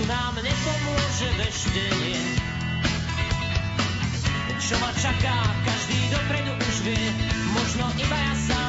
tu nám nepomôže veštenie. Čo ma čaká, každý dopredu už vie, možno iba ja sám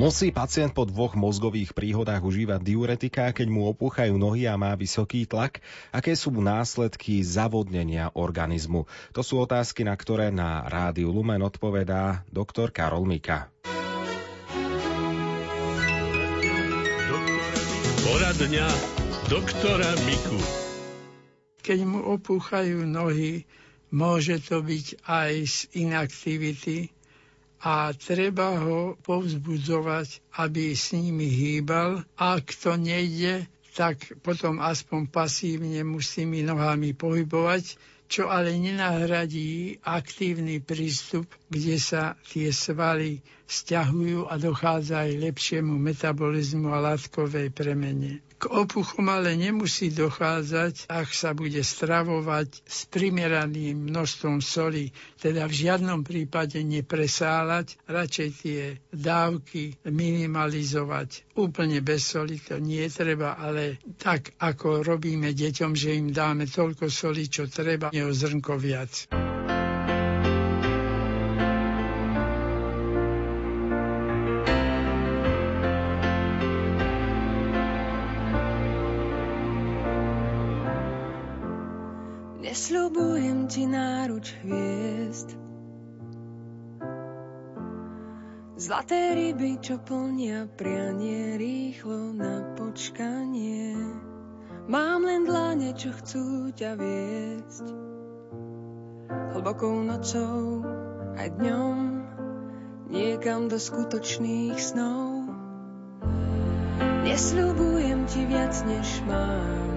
Musí pacient po dvoch mozgových príhodách užívať diuretika, keď mu opúchajú nohy a má vysoký tlak? Aké sú následky zavodnenia organizmu? To sú otázky, na ktoré na rádiu Lumen odpovedá doktor Karol Mika. Poradňa doktora Miku. Keď mu opúchajú nohy, môže to byť aj z inaktivity a treba ho povzbudzovať, aby s nimi hýbal. Ak to nejde, tak potom aspoň pasívne musí nohami pohybovať, čo ale nenahradí aktívny prístup, kde sa tie svaly stiahujú a dochádza aj lepšiemu metabolizmu a látkovej premene. K opuchom ale nemusí dochádzať, ak sa bude stravovať s primeraným množstvom soli, teda v žiadnom prípade nepresáľať, radšej tie dávky minimalizovať. Úplne bez soli to nie treba, ale tak ako robíme deťom, že im dáme toľko soli, čo treba, nie o zrnko viac. Ti náruč hviezd. Zlaté ryby, čo plnia prianie rýchlo na počkanie. Mám len dlane, čo chcú ťa viesť. Hlbokou nocou aj dňom Niekam do skutočných snov. Nesľubujem ti viac, než mám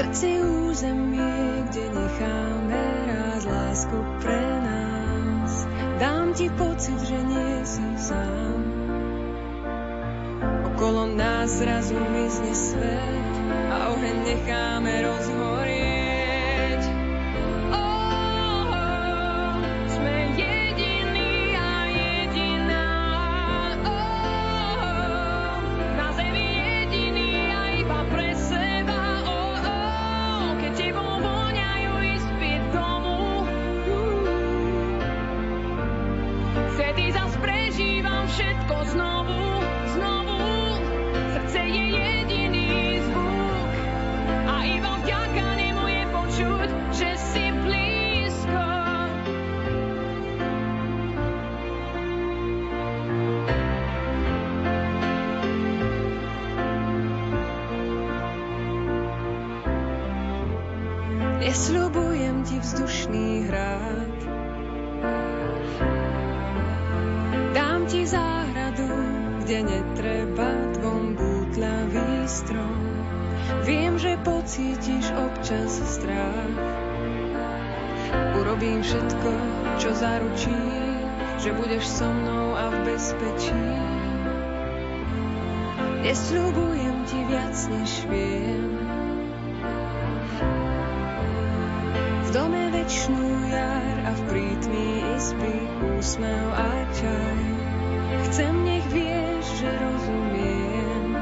srdci územie, kde necháme raz lásku pre nás. Dám ti pocit, že nie si sám. Okolo nás zrazu mizne svet a oheň necháme rozhorieť. Prežívam všetko netreba dvom bútľavý strom. Viem, že pocítiš občas strach. Urobím všetko, čo zaručí, že budeš so mnou a v bezpečí. Nesľubujem ti viac, než viem. V dome večnú jar a v prítmi izby úsmev a čaj. Chcem, nech vieš, že rozumiem.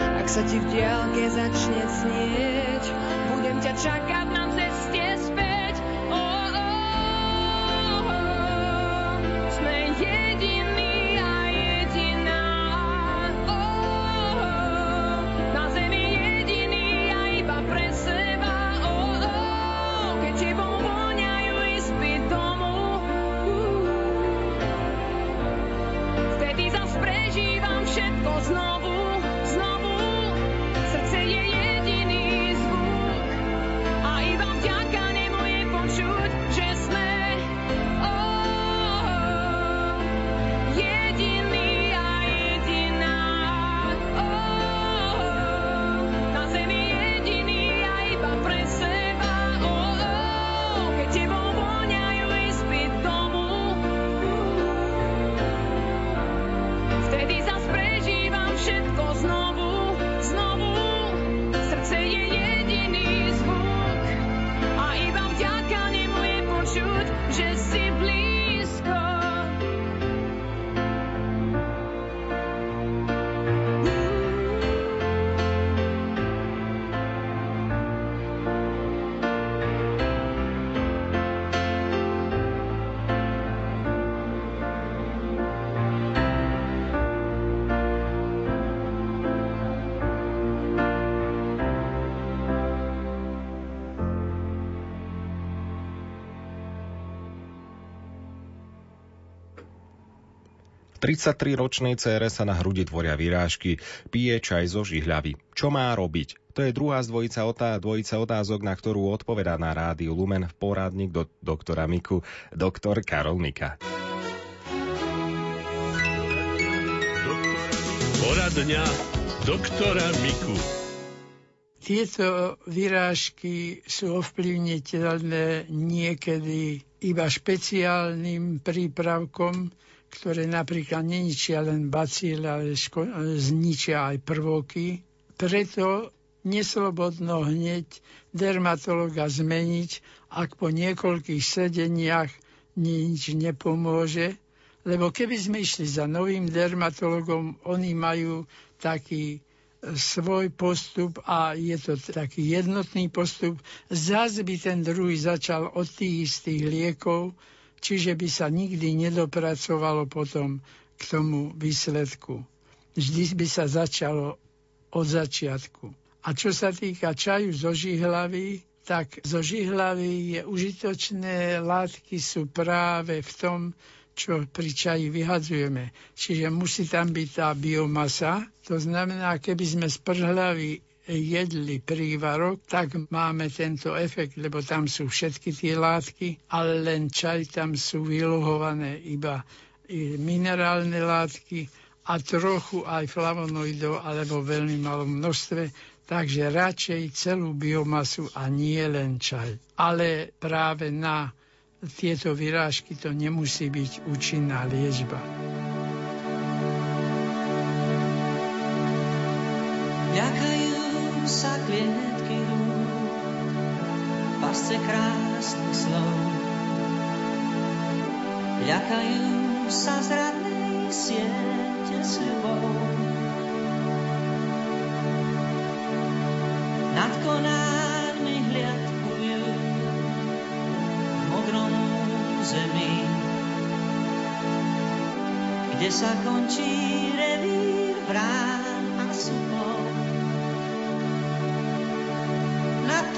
Ak sa ti v diálke začne snieť, budem ťa čakať všetko znovu, 33-ročnej cére sa na hrudi tvoria vyrážky, pije čaj zo žihľavy. Čo má robiť? To je druhá z dvojica, otá, dvojica otázok, na ktorú odpovedá na rádiu Lumen v poradník do doktora Miku, doktor Karol Mika. Poradňa doktora Miku. Tieto vyrážky sú ovplyvniteľné niekedy iba špeciálnym prípravkom, ktoré napríklad neničia len bacíl, ale zničia aj prvky. Preto neslobodno hneď dermatologa zmeniť, ak po niekoľkých sedeniach nič nepomôže, lebo keby sme išli za novým dermatologom, oni majú taký svoj postup a je to taký jednotný postup. Zas by ten druhý začal od tých istých liekov, čiže by sa nikdy nedopracovalo potom k tomu výsledku. Vždy by sa začalo od začiatku. A čo sa týka čaju zo žihlavy, tak zo žihlavy je užitočné látky sú práve v tom, čo pri čaji vyhadzujeme. Čiže musí tam byť tá biomasa. To znamená, keby sme z prhlavy jedli prívarok, tak máme tento efekt, lebo tam sú všetky tie látky, ale len čaj tam sú vyluhované iba minerálne látky a trochu aj flavonoidov alebo veľmi malom množstve, takže radšej celú biomasu a nie len čaj. Ale práve na tieto vyrážky to nemusí byť účinná liečba. Ďakajú sa klietky rúk, pasce krásnych slov. Ľakajú sa zradnej siete s ľubou. Nad konármi hliadkujú v modrom zemi, kde sa končí revír vrán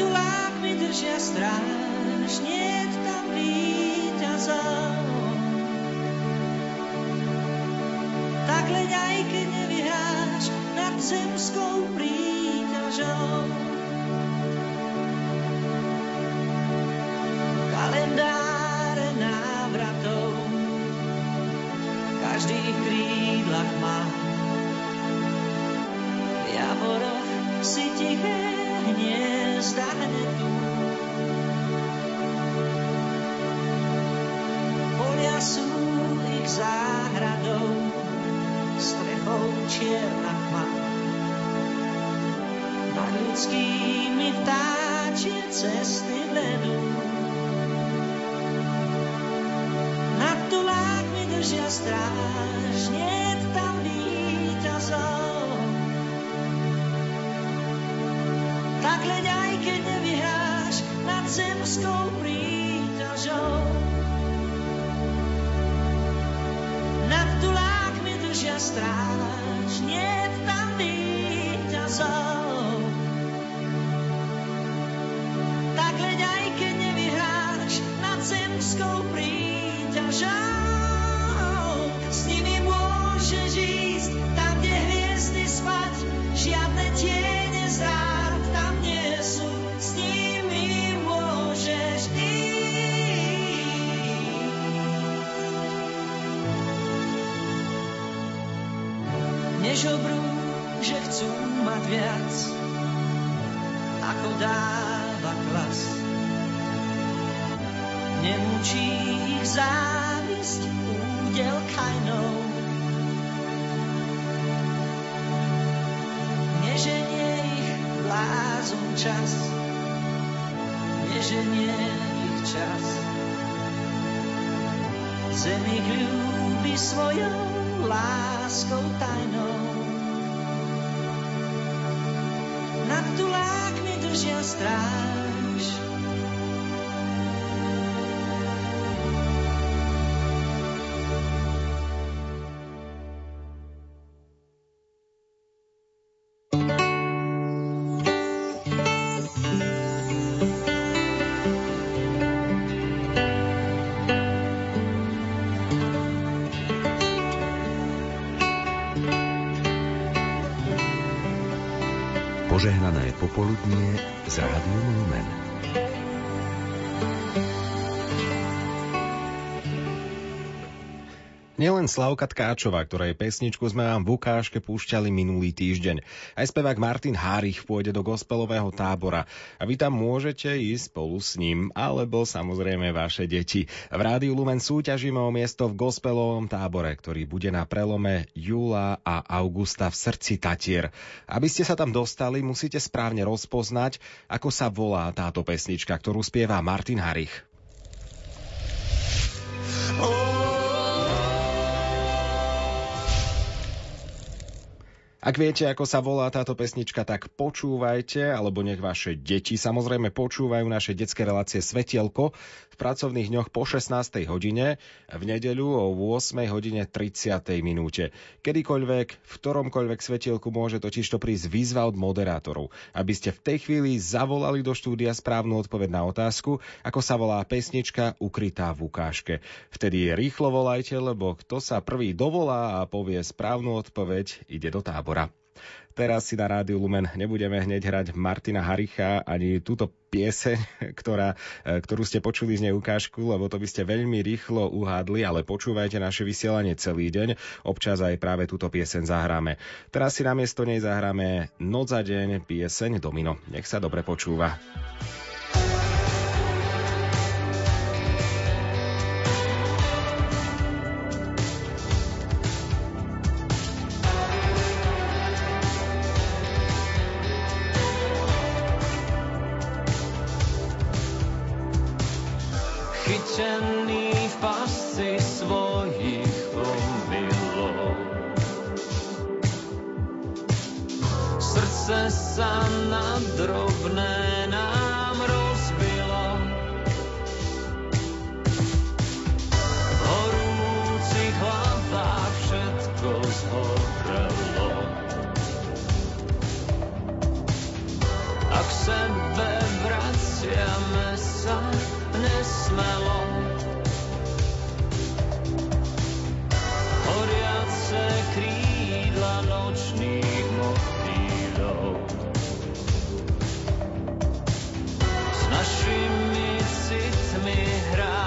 tulák mi držia stráž, nie tam víťazov. Tak leď aj keď nevyhráš nad zemskou príťažou. Kalendáre návratov každých krídlach má. V javoroch si tiché čierna chma. Nad ľudskými vtáčie cesty vedú. Nad tulákmi držia stráž, nie tam víťazov. Tak leď aj keď nevyhráš nad zemskou príťažou. Nad tulákmi držia stráž, nie tam víťazov. Nemučí ich závisť údel kajnou. Neženie ich blázon čas, neženie ich čas. Zem ich ľúbi svojou láskou tajnou. Nad tulákmi držia stráž, Radyo Nielen Slavka Tkáčová, ktorej pesničku sme vám v ukážke púšťali minulý týždeň. Aj spevák Martin Hárich pôjde do gospelového tábora a vy tam môžete ísť spolu s ním, alebo samozrejme vaše deti. V Rádiu Lumen súťažíme o miesto v gospelovom tábore, ktorý bude na prelome júla a augusta v srdci Tatier. Aby ste sa tam dostali, musíte správne rozpoznať, ako sa volá táto pesnička, ktorú spieva Martin Harich. Ak viete, ako sa volá táto pesnička, tak počúvajte, alebo nech vaše deti samozrejme počúvajú naše detské relácie Svetielko v pracovných dňoch po 16. hodine, v nedeľu o 8. hodine 30. minúte. Kedykoľvek, v ktoromkoľvek svetielku môže totiž to prísť výzva od moderátorov, aby ste v tej chvíli zavolali do štúdia správnu odpoveď na otázku, ako sa volá pesnička ukrytá v ukážke. Vtedy rýchlo volajte, lebo kto sa prvý dovolá a povie správnu odpoveď, ide do tábora. Teraz si na Rádiu Lumen nebudeme hneď hrať Martina Haricha ani túto pieseň, ktorá, e, ktorú ste počuli z nej ukážku, lebo to by ste veľmi rýchlo uhádli, ale počúvajte naše vysielanie celý deň. Občas aj práve túto pieseň zahráme. Teraz si namiesto nej zahráme Noc za deň pieseň Domino. Nech sa dobre počúva. hrá.